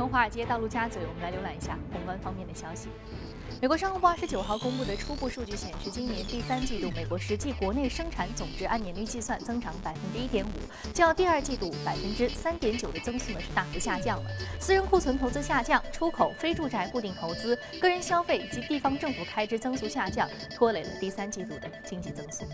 从华尔街到陆家嘴，我们来浏览一下宏观方面的消息。美国商务部二十九号公布的初步数据显示，今年第三季度美国实际国内生产总值按年率计算增长百分之一点五，较第二季度百分之三点九的增速呢是大幅下降了。私人库存投资下降，出口、非住宅固定投资、个人消费以及地方政府开支增速下降，拖累了第三季度的经济增速。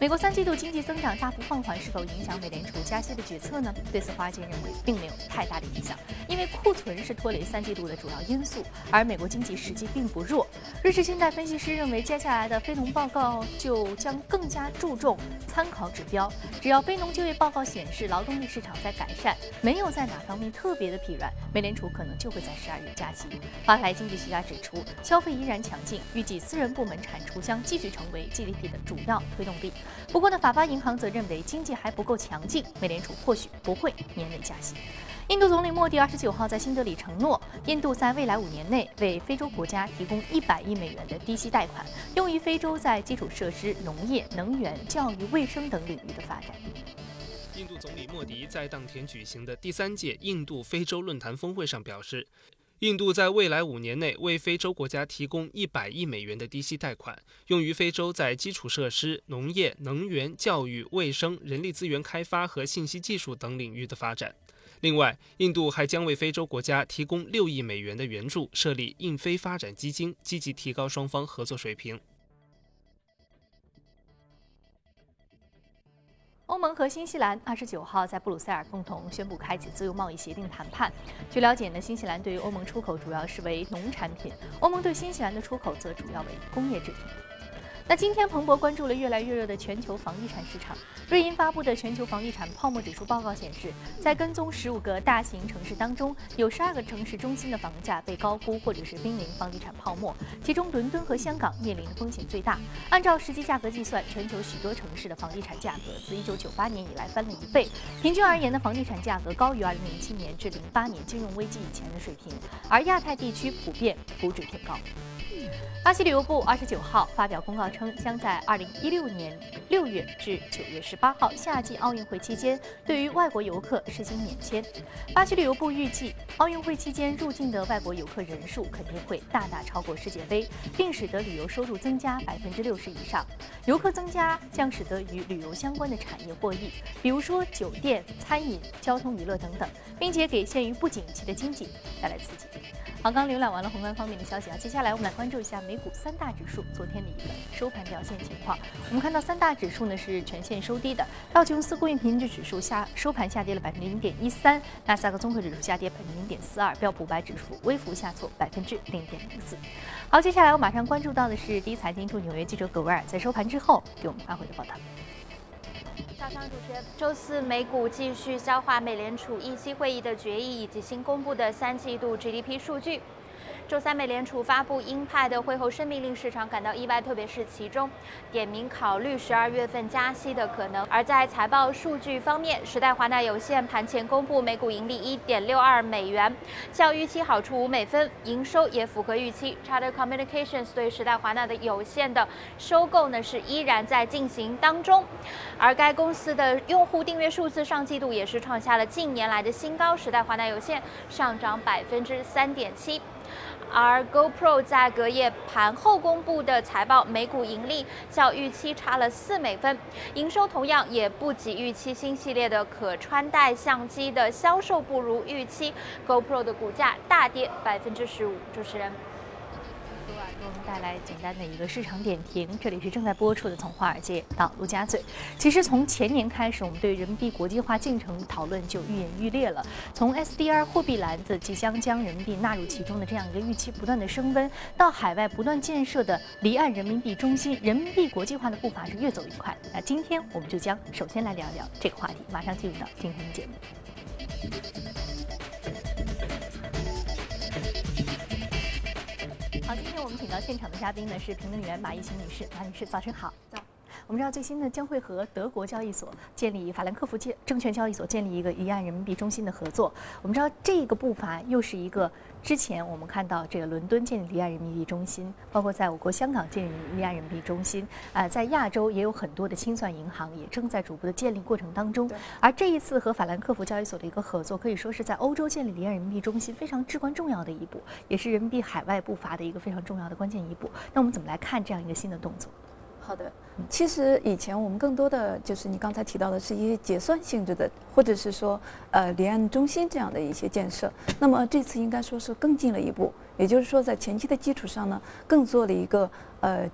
美国三季度经济增长大幅放缓，是否影响美联储加息的决策呢？对此，华尔街认为并没有太大的影响，因为库存是拖累三季度的主要因素，而美国经济实际并不弱。瑞士信贷分析师认为，接下来的非农报告就将更加注重参考指标，只要非农就业报告显示劳动力市场在改善，没有在哪方面特别的疲软，美联储可能就会在十二月加息。华台经济学家指出，消费依然强劲，预计私人部门产出将继续成为 GDP 的主要推动力。不过呢，法巴银行则认为经济还不够强劲，美联储或许不会年内加息。印度总理莫迪二十九号在新德里承诺，印度在未来五年内为非洲国家提供一百亿美元的低息贷款，用于非洲在基础设施、农业、能源、教育、卫生等领域的发展。印度总理莫迪在当天举行的第三届印度非洲论坛峰会上表示。印度在未来五年内为非洲国家提供一百亿美元的低息贷款，用于非洲在基础设施、农业、能源、教育、卫生、人力资源开发和信息技术等领域的发展。另外，印度还将为非洲国家提供六亿美元的援助，设立印非发展基金，积极提高双方合作水平。欧盟和新西兰二十九号在布鲁塞尔共同宣布开启自由贸易协定谈判。据了解呢，新西兰对于欧盟出口主要是为农产品，欧盟对新西兰的出口则主要为工业制品。那今天，彭博关注了越来越热的全球房地产市场。瑞银发布的全球房地产泡沫指数报告显示，在跟踪十五个大型城市当中，有十二个城市中心的房价被高估或者是濒临房地产泡沫，其中伦敦和香港面临的风险最大。按照实际价格计算，全球许多城市的房地产价格自1998年以来翻了一倍。平均而言呢，房地产价格高于2007年至08年金融危机以前的水平，而亚太地区普遍估值偏高。巴西旅游部二十九号发表公告称，称将在二零一六年六月至九月十八号夏季奥运会期间，对于外国游客实行免签。巴西旅游部预计，奥运会期间入境的外国游客人数肯定会大大超过世界杯，并使得旅游收入增加百分之六十以上。游客增加将使得与旅游相关的产业获益，比如说酒店、餐饮、交通、娱乐等等，并且给陷于不景气的经济带来刺激。好，刚浏览完了宏观方面的消息啊，接下来我们来关注一下美股三大指数昨天的一个收盘表现情况。我们看到三大指数呢是全线收低的，道琼斯工业平均指数下收盘下跌了百分之零点一三，纳斯达克综合指数下跌百分之零点四二，标普五百指数微幅下挫百分之零点零四。好，接下来我马上关注到的是第一财经驻纽约记者葛维尔在收盘之后给我们发回的报道。早上主持人，周四美股继续消化美联储议息会议的决议以及新公布的三季度 GDP 数据。周三，美联储发布鹰派的会后声明，令市场感到意外，特别是其中点名考虑十二月份加息的可能。而在财报数据方面，时代华纳有限盘前公布每股盈利一点六二美元，较预期好出五美分，营收也符合预期。Charter Communications 对时代华纳的有限的收购呢是依然在进行当中，而该公司的用户订阅数字上季度也是创下了近年来的新高，时代华纳有限上涨百分之三点七。而 GoPro 在隔夜盘后公布的财报，每股盈利较预期差了四美分，营收同样也不及预期。新系列的可穿戴相机的销售不如预期，GoPro 的股价大跌百分之十五。主持人。给我们带来简单的一个市场点评。这里是正在播出的《从华尔街到陆家嘴》。其实从前年开始，我们对人民币国际化进程讨论就愈演愈烈了。从 SDR 货币篮子即将将人民币纳入其中的这样一个预期不断的升温，到海外不断建设的离岸人民币中心，人民币国际化的步伐是越走越快。那今天我们就将首先来聊聊这个话题。马上进入到今天的节目。天我们请到现场的嘉宾呢是评论员马一晴女士，马女士早晨好。我们知道最新的将会和德国交易所建立法兰克福证证券交易所建立一个离岸人民币中心的合作。我们知道这个步伐又是一个之前我们看到这个伦敦建立离岸人民币中心，包括在我国香港建立离岸人民币中心，啊，在亚洲也有很多的清算银行也正在逐步的建立过程当中。而这一次和法兰克福交易所的一个合作，可以说是在欧洲建立离岸人民币中心非常至关重要的一步，也是人民币海外步伐的一个非常重要的关键一步。那我们怎么来看这样一个新的动作？好的，其实以前我们更多的就是你刚才提到的是一些结算性质的，或者是说呃离岸中心这样的一些建设。那么这次应该说是更进了一步，也就是说在前期的基础上呢，更做了一个呃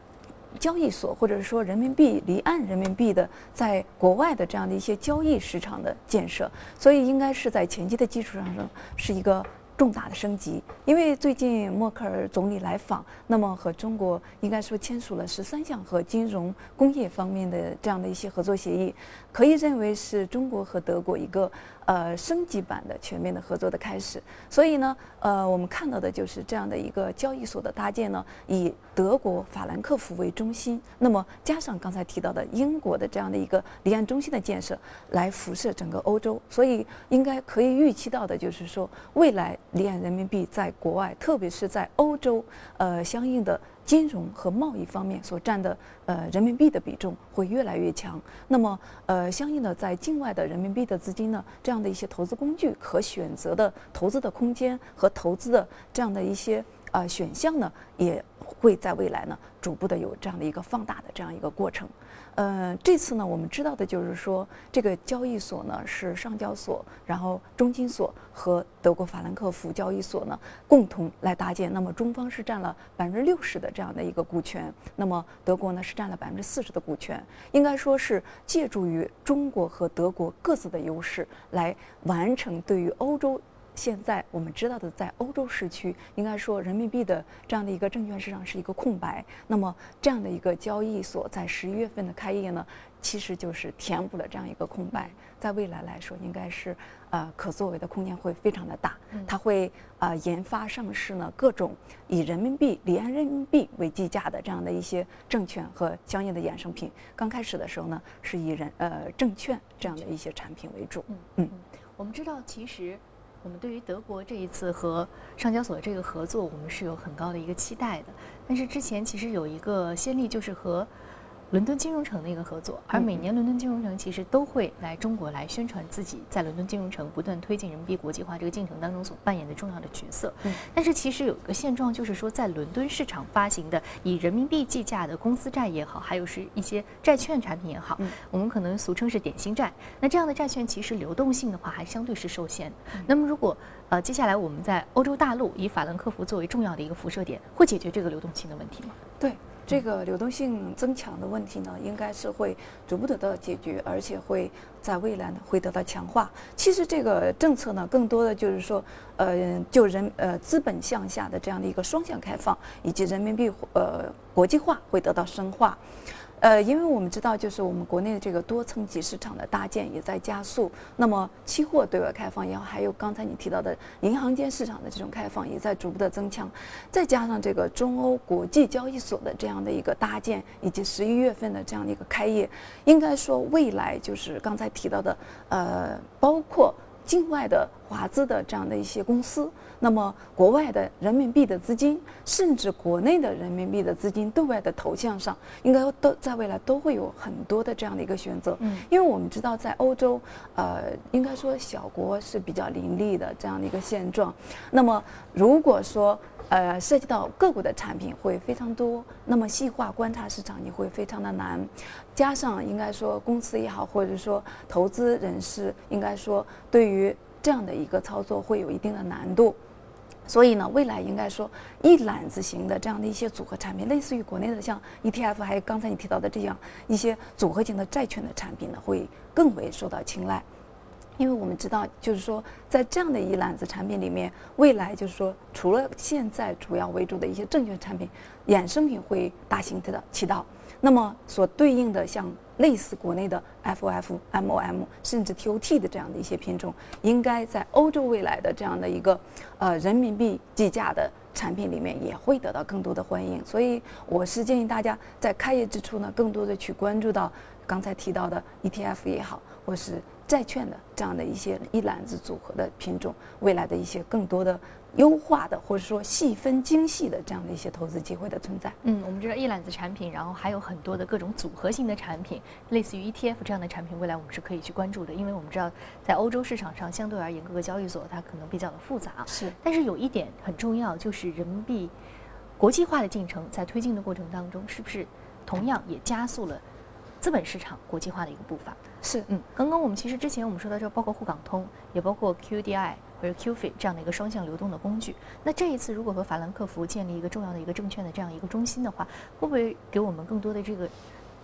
交易所，或者是说人民币离岸人民币的在国外的这样的一些交易市场的建设。所以应该是在前期的基础上呢，是一个。重大的升级，因为最近默克尔总理来访，那么和中国应该说签署了十三项和金融工业方面的这样的一些合作协议，可以认为是中国和德国一个。呃，升级版的全面的合作的开始，所以呢，呃，我们看到的就是这样的一个交易所的搭建呢，以德国法兰克福为中心，那么加上刚才提到的英国的这样的一个离岸中心的建设，来辐射整个欧洲，所以应该可以预期到的就是说，未来离岸人民币在国外，特别是在欧洲，呃，相应的。金融和贸易方面所占的呃人民币的比重会越来越强，那么呃相应的在境外的人民币的资金呢，这样的一些投资工具可选择的投资的空间和投资的这样的一些呃选项呢，也会在未来呢逐步的有这样的一个放大的这样一个过程。呃，这次呢，我们知道的就是说，这个交易所呢是上交所，然后中金所和德国法兰克福交易所呢共同来搭建。那么中方是占了百分之六十的这样的一个股权，那么德国呢是占了百分之四十的股权。应该说是借助于中国和德国各自的优势，来完成对于欧洲。现在我们知道的，在欧洲市区，应该说人民币的这样的一个证券市场是一个空白。那么这样的一个交易所在十一月份的开业呢，其实就是填补了这样一个空白。在未来来说，应该是呃可作为的空间会非常的大。它会呃研发上市呢各种以人民币离岸人民币为计价的这样的一些证券和相应的衍生品。刚开始的时候呢，是以人呃证券这样的一些产品为主。嗯，我们知道其实。我们对于德国这一次和上交所这个合作，我们是有很高的一个期待的。但是之前其实有一个先例，就是和。伦敦金融城的一个合作，而每年伦敦金融城其实都会来中国来宣传自己在伦敦金融城不断推进人民币国际化这个进程当中所扮演的重要的角色。但是其实有一个现状，就是说在伦敦市场发行的以人民币计价的公司债也好，还有是一些债券产品也好，我们可能俗称是点心债。那这样的债券其实流动性的话还相对是受限。那么如果呃接下来我们在欧洲大陆以法兰克福作为重要的一个辐射点，会解决这个流动性的问题吗？对。这个流动性增强的问题呢，应该是会逐步得到解决，而且会在未来呢会得到强化。其实这个政策呢，更多的就是说，呃，就人呃资本向下的这样的一个双向开放，以及人民币呃国际化会得到深化。呃，因为我们知道，就是我们国内的这个多层级市场的搭建也在加速。那么，期货对外开放也好，还有刚才你提到的银行间市场的这种开放，也在逐步的增强。再加上这个中欧国际交易所的这样的一个搭建，以及十一月份的这样的一个开业，应该说未来就是刚才提到的，呃，包括。境外的华资的这样的一些公司，那么国外的人民币的资金，甚至国内的人民币的资金对外的投向上，应该都在未来都会有很多的这样的一个选择。嗯，因为我们知道在欧洲，呃，应该说小国是比较林立的这样的一个现状。那么如果说呃，涉及到个股的产品会非常多，那么细化观察市场也会非常的难，加上应该说公司也好，或者说投资人士，应该说对于这样的一个操作会有一定的难度，所以呢，未来应该说一揽子型的这样的一些组合产品，类似于国内的像 ETF，还有刚才你提到的这样一些组合型的债券的产品呢，会更为受到青睐。因为我们知道，就是说，在这样的一揽子产品里面，未来就是说，除了现在主要为主的一些证券产品，衍生品会大型的起到。那么，所对应的像类似国内的 FF、MOM，甚至 TOT 的这样的一些品种，应该在欧洲未来的这样的一个呃人民币计价的产品里面也会得到更多的欢迎。所以我是建议大家在开业之初呢，更多的去关注到刚才提到的 ETF 也好，或是债券的这样的一些一揽子组合的品种，未来的一些更多的。优化的或者说细分精细的这样的一些投资机会的存在。嗯，我们知道一揽子产品，然后还有很多的各种组合型的产品，类似于 ETF 这样的产品，未来我们是可以去关注的。因为我们知道，在欧洲市场上，相对而言各个交易所它可能比较的复杂。是。但是有一点很重要，就是人民币国际化的进程在推进的过程当中，是不是同样也加速了资本市场国际化的一个步伐？是。嗯，刚刚我们其实之前我们说到这，包括沪港通，也包括 QDI。或者 QF 这样的一个双向流动的工具，那这一次如果和法兰克福建立一个重要的一个证券的这样一个中心的话，会不会给我们更多的这个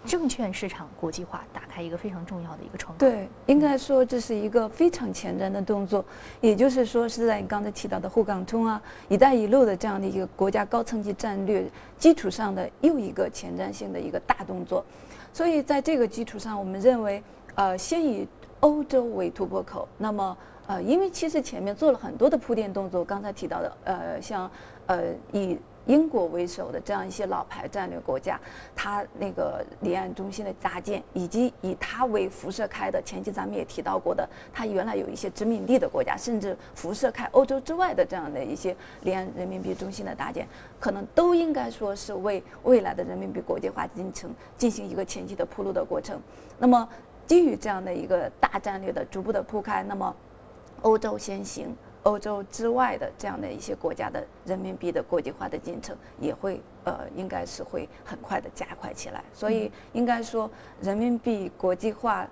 证券市场国际化打开一个非常重要的一个窗口？对，应该说这是一个非常前瞻的动作，也就是说是在你刚才提到的沪港通啊、一带一路的这样的一个国家高层级战略基础上的又一个前瞻性的一个大动作。所以在这个基础上，我们认为，呃，先以欧洲为突破口，那么。呃，因为其实前面做了很多的铺垫动作，刚才提到的，呃，像呃以英国为首的这样一些老牌战略国家，它那个离岸中心的搭建，以及以它为辐射开的，前期咱们也提到过的，它原来有一些殖民地的国家，甚至辐射开欧洲之外的这样的一些离岸人民币中心的搭建，可能都应该说是为未来的人民币国际化进程进行一个前期的铺路的过程。那么基于这样的一个大战略的逐步的铺开，那么。欧洲先行，欧洲之外的这样的一些国家的人民币的国际化的进程也会呃，应该是会很快的加快起来。所以应该说，人民币国际化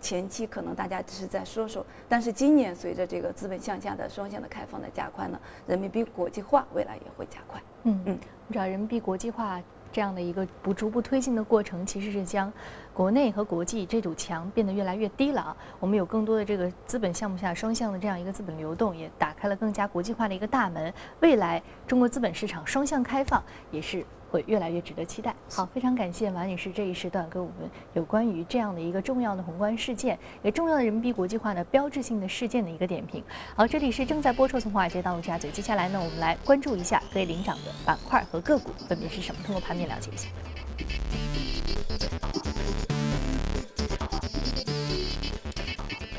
前期可能大家只是在说说，但是今年随着这个资本向下的双向的开放的加快呢，人民币国际化未来也会加快。嗯嗯，我知道人民币国际化。这样的一个不逐步推进的过程，其实是将国内和国际这堵墙变得越来越低了啊。我们有更多的这个资本项目下双向的这样一个资本流动，也打开了更加国际化的一个大门。未来中国资本市场双向开放也是。会越来越值得期待。好，非常感谢马女士这一时段给我们有关于这样的一个重要的宏观事件，也重要的人民币国际化的标志性的事件的一个点评。好，这里是正在播出从华尔街到陆家嘴，接下来呢，我们来关注一下可以领涨的板块和个股分别是什么，通过盘面了解一下。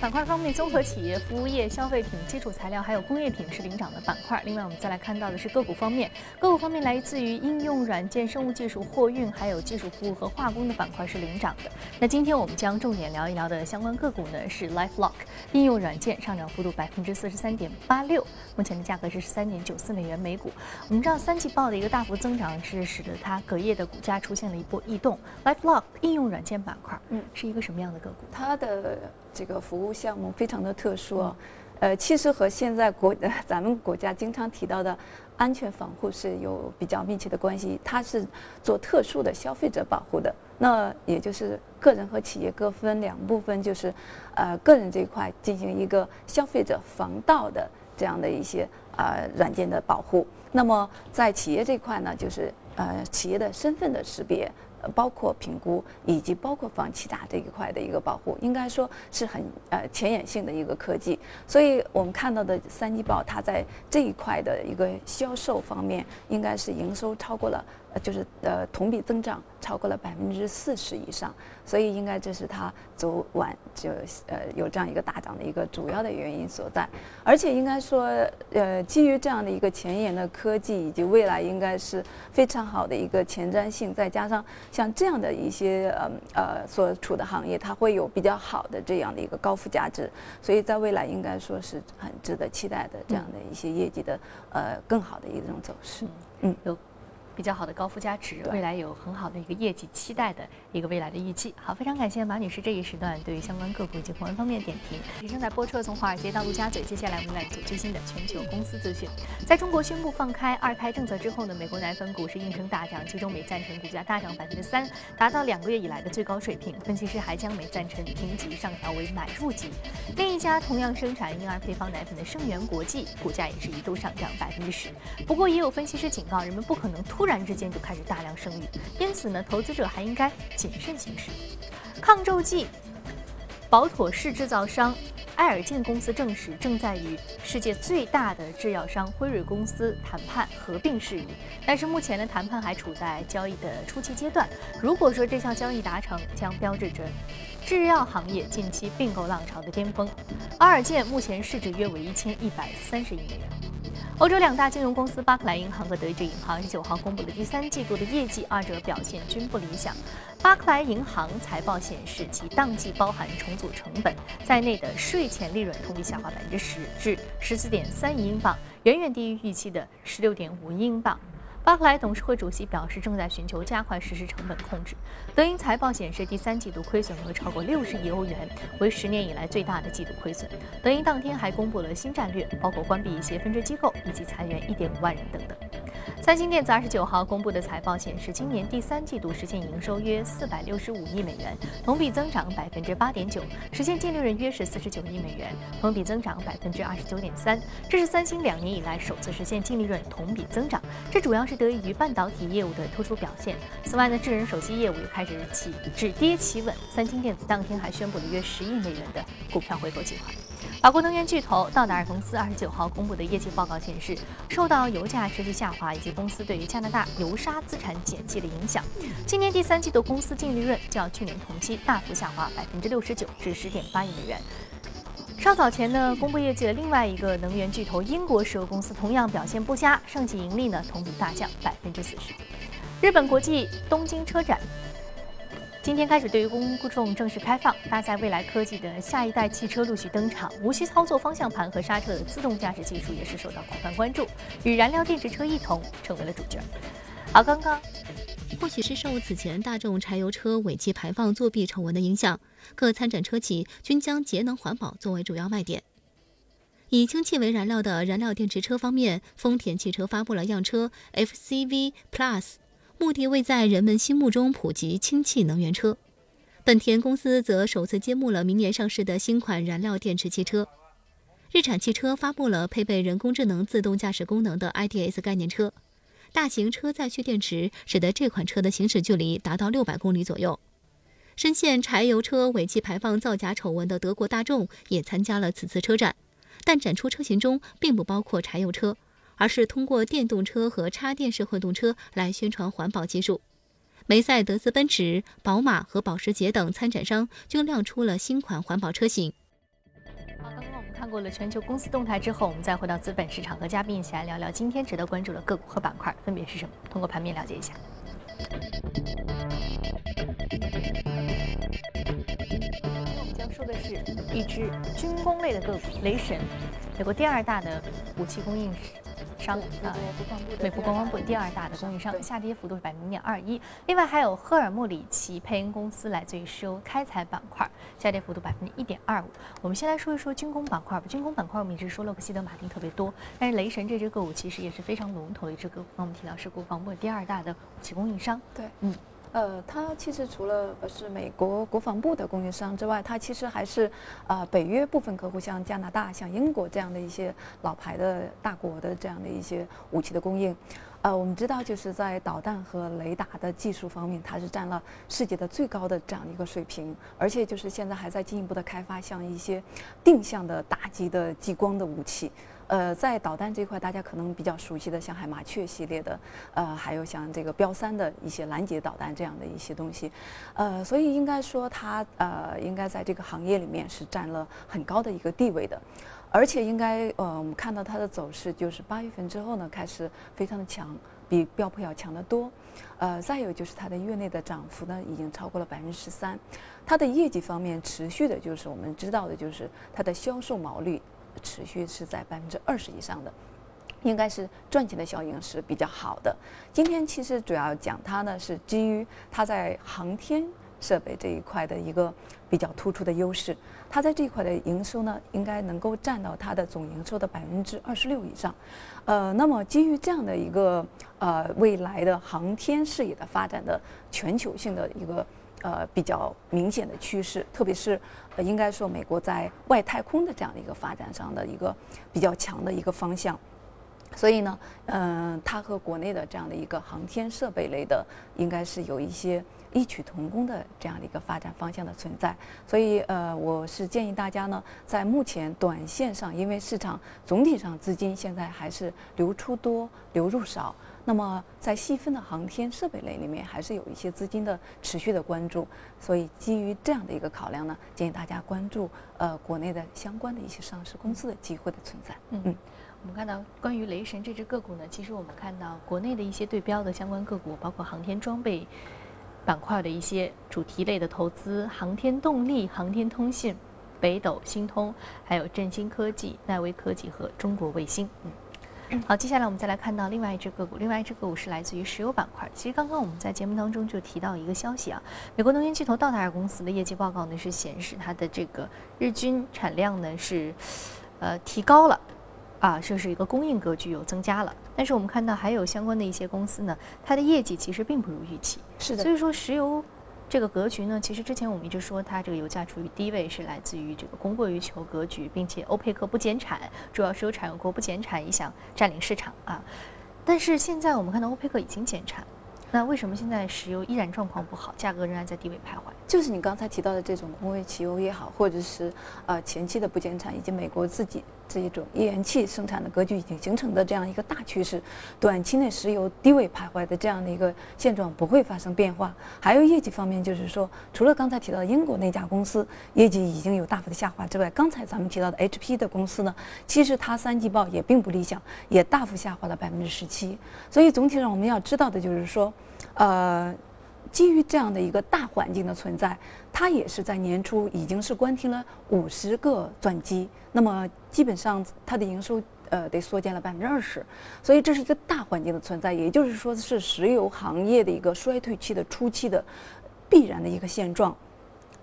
板块方面，综合企业、服务业、消费品、基础材料还有工业品是领涨的板块。另外，我们再来看到的是个股方面，个股方面来自于应用软件、生物技术、货运还有技术服务和化工的板块是领涨的。那今天我们将重点聊一聊的相关个股呢是 LifeLock 应用软件，上涨幅度百分之四十三点八六，目前的价格是十三点九四美元每股。我们知道三季报的一个大幅增长是使得它隔夜的股价出现了一波异动。LifeLock 应用软件板块，嗯，是一个什么样的个股？它的这个服务项目非常的特殊啊，呃，其实和现在国 咱们国家经常提到的安全防护是有比较密切的关系。它是做特殊的消费者保护的，那也就是个人和企业各分两部分，就是呃个人这一块进行一个消费者防盗的这样的一些呃软件的保护。那么在企业这块呢，就是呃企业的身份的识别。包括评估以及包括防欺诈这一块的一个保护，应该说是很呃前沿性的一个科技。所以我们看到的三季报，它在这一块的一个销售方面，应该是营收超过了，呃，就是呃同比增长超过了百分之四十以上。所以应该这是它昨晚就呃有这样一个大涨的一个主要的原因所在。而且应该说，呃，基于这样的一个前沿的科技以及未来应该是非常好的一个前瞻性，再加上。像这样的一些呃呃所处的行业，它会有比较好的这样的一个高附加值，所以在未来应该说是很值得期待的这样的一些业绩的呃更好的一种走势。嗯，有。比较好的高附加值，未来有很好的一个业绩期待的一个未来的预计。好，非常感谢马女士这一时段对于相关个股以及宏观方面点评。正在播出的从华尔街到陆家嘴，接下来我们来做最新的全球公司资讯。在中国宣布放开二胎政策之后呢，美国奶粉股是应声大涨，其中美赞臣股价大涨百分之三，达到两个月以来的最高水平。分析师还将美赞臣评级上调为买入级。另一家同样生产婴儿配方奶粉的生源国际股价也是一度上涨百分之十。不过也有分析师警告，人们不可能突突然之间就开始大量生育，因此呢，投资者还应该谨慎行事。抗皱剂，宝妥适制造商埃尔健公司证实，正在与世界最大的制药商辉瑞公司谈判合并事宜，但是目前的谈判还处在交易的初期阶段。如果说这项交易达成，将标志着制药行业近期并购浪潮的巅峰。阿尔健目前市值约为一千一百三十亿美元。欧洲两大金融公司巴克莱银行和德意志银行九号公布的第三季度的业绩，二者表现均不理想。巴克莱银行财报显示，其当季包含重组成本在内的税前利润同比下滑百分之十，至十四点三亿英镑，远远低于预期的十六点五英镑。巴克莱董事会主席表示，正在寻求加快实施成本控制。德银财报显示，第三季度亏损额超过六十亿欧元，为十年以来最大的季度亏损。德银当天还公布了新战略，包括关闭一些分支机构以及裁员一点五万人等等。三星电子二十九号公布的财报显示，今年第三季度实现营收约四百六十五亿美元，同比增长百分之八点九，实现净利润约是四十九亿美元，同比增长百分之二十九点三。这是三星两年以来首次实现净利润同比增长，这主要是得益于半导体业务的突出表现。此外呢，智能手机业务也开始起止跌企稳。三星电子当天还宣布了约十亿美元的股票回购计划。法国能源巨头道达尔公司二十九号公布的业绩报告显示，受到油价持续下滑以及公司对于加拿大油砂资产减记的影响，今年第三季度公司净利润较去年同期大幅下滑百分之六十九至十点八亿美元。稍早前呢，公布业绩的另外一个能源巨头英国石油公司同样表现不佳，上季盈利呢同比大降百分之四十。日本国际东京车展。今天开始，对于公众正式开放，搭载未来科技的下一代汽车陆续登场，无需操作方向盘和刹车的自动驾驶技术也是受到广泛关注，与燃料电池车一同成为了主角。好，刚刚，或许是受此前大众柴油车尾气排放作弊丑闻的影响，各参展车企均将节能环保作为主要卖点。以氢气为燃料的燃料电池车方面，丰田汽车发布了样车 FCV Plus。目的为在人们心目中普及氢气能源车，本田公司则首次揭幕了明年上市的新款燃料电池汽车。日产汽车发布了配备人工智能自动驾驶功能的 iDS 概念车，大型车载蓄电池使得这款车的行驶距离达到六百公里左右。深陷柴油车尾气排放造假丑闻的德国大众也参加了此次车展，但展出车型中并不包括柴油车。而是通过电动车和插电式混动车来宣传环保技术。梅赛德斯奔驰、宝马和保时捷等参展商均亮出了新款环保车型。好，刚刚我们看过了全球公司动态之后，我们再回到资本市场，和嘉宾一起来聊聊今天值得关注的个股和板块分别是什么？通过盘面了解一下。我们将说的是一只军工类的个股——雷神，美国第二大的武器供应商啊，美国国防部第二大的供应商，下跌幅度是百分之零点二一。另外还有赫尔穆里奇佩恩公司来自于石油开采板块，下跌幅度百分之一点二五。我们先来说一说军工板块吧。军工板块我们一直说洛克希德马丁特别多，但是雷神这只个股其实也是非常龙头的一只个股。那我们提到是国防部第二大的武器供应商，对，嗯。呃，它其实除了是美国国防部的供应商之外，它其实还是呃北约部分客户，像加拿大、像英国这样的一些老牌的大国的这样的一些武器的供应。呃，我们知道就是在导弹和雷达的技术方面，它是占了世界的最高的这样的一个水平，而且就是现在还在进一步的开发，像一些定向的打击的激光的武器。呃，在导弹这块，大家可能比较熟悉的，像海马雀系列的，呃，还有像这个标三的一些拦截导弹这样的一些东西，呃，所以应该说它呃，应该在这个行业里面是占了很高的一个地位的，而且应该呃，我们看到它的走势就是八月份之后呢，开始非常的强，比标普要强得多，呃，再有就是它的月内的涨幅呢，已经超过了百分之十三，它的业绩方面持续的，就是我们知道的就是它的销售毛率。持续是在百分之二十以上的，应该是赚钱的效应是比较好的。今天其实主要讲它呢，是基于它在航天设备这一块的一个比较突出的优势。它在这一块的营收呢，应该能够占到它的总营收的百分之二十六以上。呃，那么基于这样的一个呃未来的航天事业的发展的全球性的一个。呃，比较明显的趋势，特别是呃，应该说美国在外太空的这样的一个发展上的一个比较强的一个方向。所以呢，嗯，它和国内的这样的一个航天设备类的，应该是有一些异曲同工的这样的一个发展方向的存在。所以，呃，我是建议大家呢，在目前短线上，因为市场总体上资金现在还是流出多、流入少。那么，在细分的航天设备类里面，还是有一些资金的持续的关注，所以基于这样的一个考量呢，建议大家关注呃国内的相关的一些上市公司的机会的存在。嗯，我们看到关于雷神这只个股呢，其实我们看到国内的一些对标的相关个股，包括航天装备板块的一些主题类的投资，航天动力、航天通信、北斗星通，还有振兴科技、奈威科技和中国卫星。嗯。好，接下来我们再来看到另外一只个股，另外一只个股是来自于石油板块。其实刚刚我们在节目当中就提到一个消息啊，美国能源巨头道达尔公司的业绩报告呢是显示它的这个日均产量呢是呃提高了，啊，这是一个供应格局有增加了。但是我们看到还有相关的一些公司呢，它的业绩其实并不如预期。是的，所以说石油。这个格局呢，其实之前我们一直说它这个油价处于低位，是来自于这个供过于求格局，并且欧佩克不减产，主要石油产油国不减产，也想占领市场啊。但是现在我们看到欧佩克已经减产，那为什么现在石油依然状况不好，价格仍然在低位徘徊？就是你刚才提到的这种工业汽油也好，或者是呃前期的不减产，以及美国自己。这一种页岩气生产的格局已经形成的这样一个大趋势，短期内石油低位徘徊的这样的一个现状不会发生变化。还有业绩方面，就是说，除了刚才提到英国那家公司业绩已经有大幅的下滑之外，刚才咱们提到的 HP 的公司呢，其实它三季报也并不理想，也大幅下滑了百分之十七。所以总体上我们要知道的就是说，呃。基于这样的一个大环境的存在，它也是在年初已经是关停了五十个钻机，那么基本上它的营收呃得缩减了百分之二十，所以这是一个大环境的存在，也就是说是石油行业的一个衰退期的初期的必然的一个现状。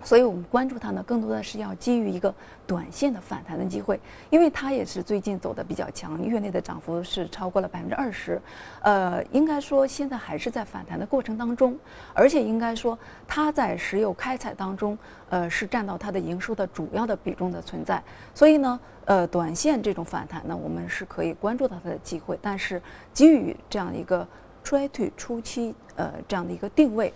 所以我们关注它呢，更多的是要基于一个短线的反弹的机会，因为它也是最近走的比较强，月内的涨幅是超过了百分之二十，呃，应该说现在还是在反弹的过程当中，而且应该说它在石油开采当中，呃，是占到它的营收的主要的比重的存在，所以呢，呃，短线这种反弹呢，我们是可以关注到它的机会，但是基于这样一个衰退初期，呃，这样的一个定位。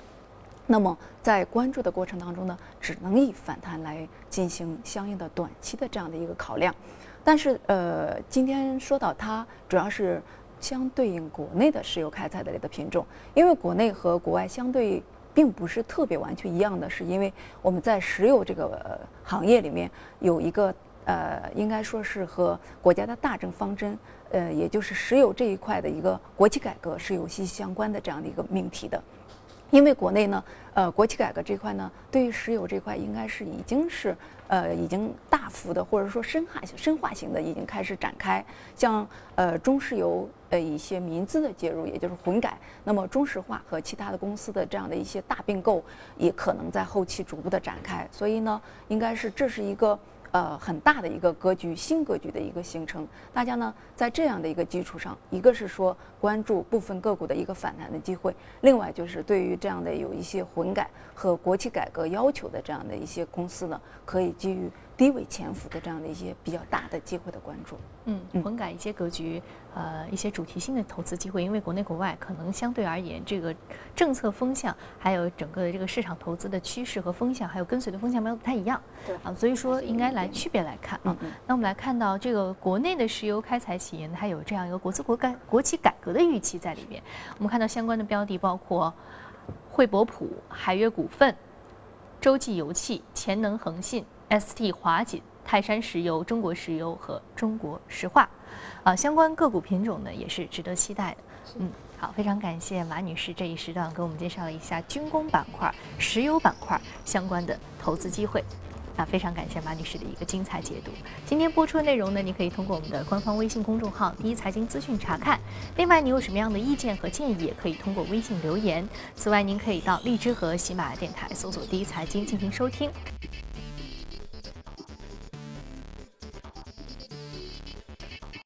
那么在关注的过程当中呢，只能以反弹来进行相应的短期的这样的一个考量。但是呃，今天说到它主要是相对应国内的石油开采的这个品种，因为国内和国外相对并不是特别完全一样的，是因为我们在石油这个行业里面有一个呃，应该说是和国家的大政方针，呃，也就是石油这一块的一个国企改革是有息息相关的这样的一个命题的。因为国内呢，呃，国企改革这块呢，对于石油这块应该是已经是，呃，已经大幅的或者说深化深化型的已经开始展开。像呃中石油呃一些民资的介入，也就是混改，那么中石化和其他的公司的这样的一些大并购，也可能在后期逐步的展开。所以呢，应该是这是一个。呃，很大的一个格局，新格局的一个形成。大家呢，在这样的一个基础上，一个是说关注部分个股的一个反弹的机会，另外就是对于这样的有一些混改和国企改革要求的这样的一些公司呢，可以基于。低位潜伏的这样的一些比较大的机会的关注，嗯，混改一些格局，呃，一些主题性的投资机会，因为国内国外可能相对而言，这个政策风向，还有整个的这个市场投资的趋势和风向，还有跟随的风向没有不太一样，对啊，所以说应该来区别来看啊。那我们来看到这个国内的石油开采企业，它有这样一个国资国改国企改革的预期在里边。我们看到相关的标的包括惠博普、海悦股份、洲际油气、潜能恒信。ST 华锦、泰山石油、中国石油和中国石化，啊，相关个股品种呢也是值得期待的。嗯，好，非常感谢马女士这一时段给我们介绍了一下军工板块、石油板块相关的投资机会。啊，非常感谢马女士的一个精彩解读。今天播出的内容呢，你可以通过我们的官方微信公众号“第一财经资讯”查看。另外，你有什么样的意见和建议，也可以通过微信留言。此外，您可以到荔枝和喜马拉雅电台搜索“第一财经”进行收听。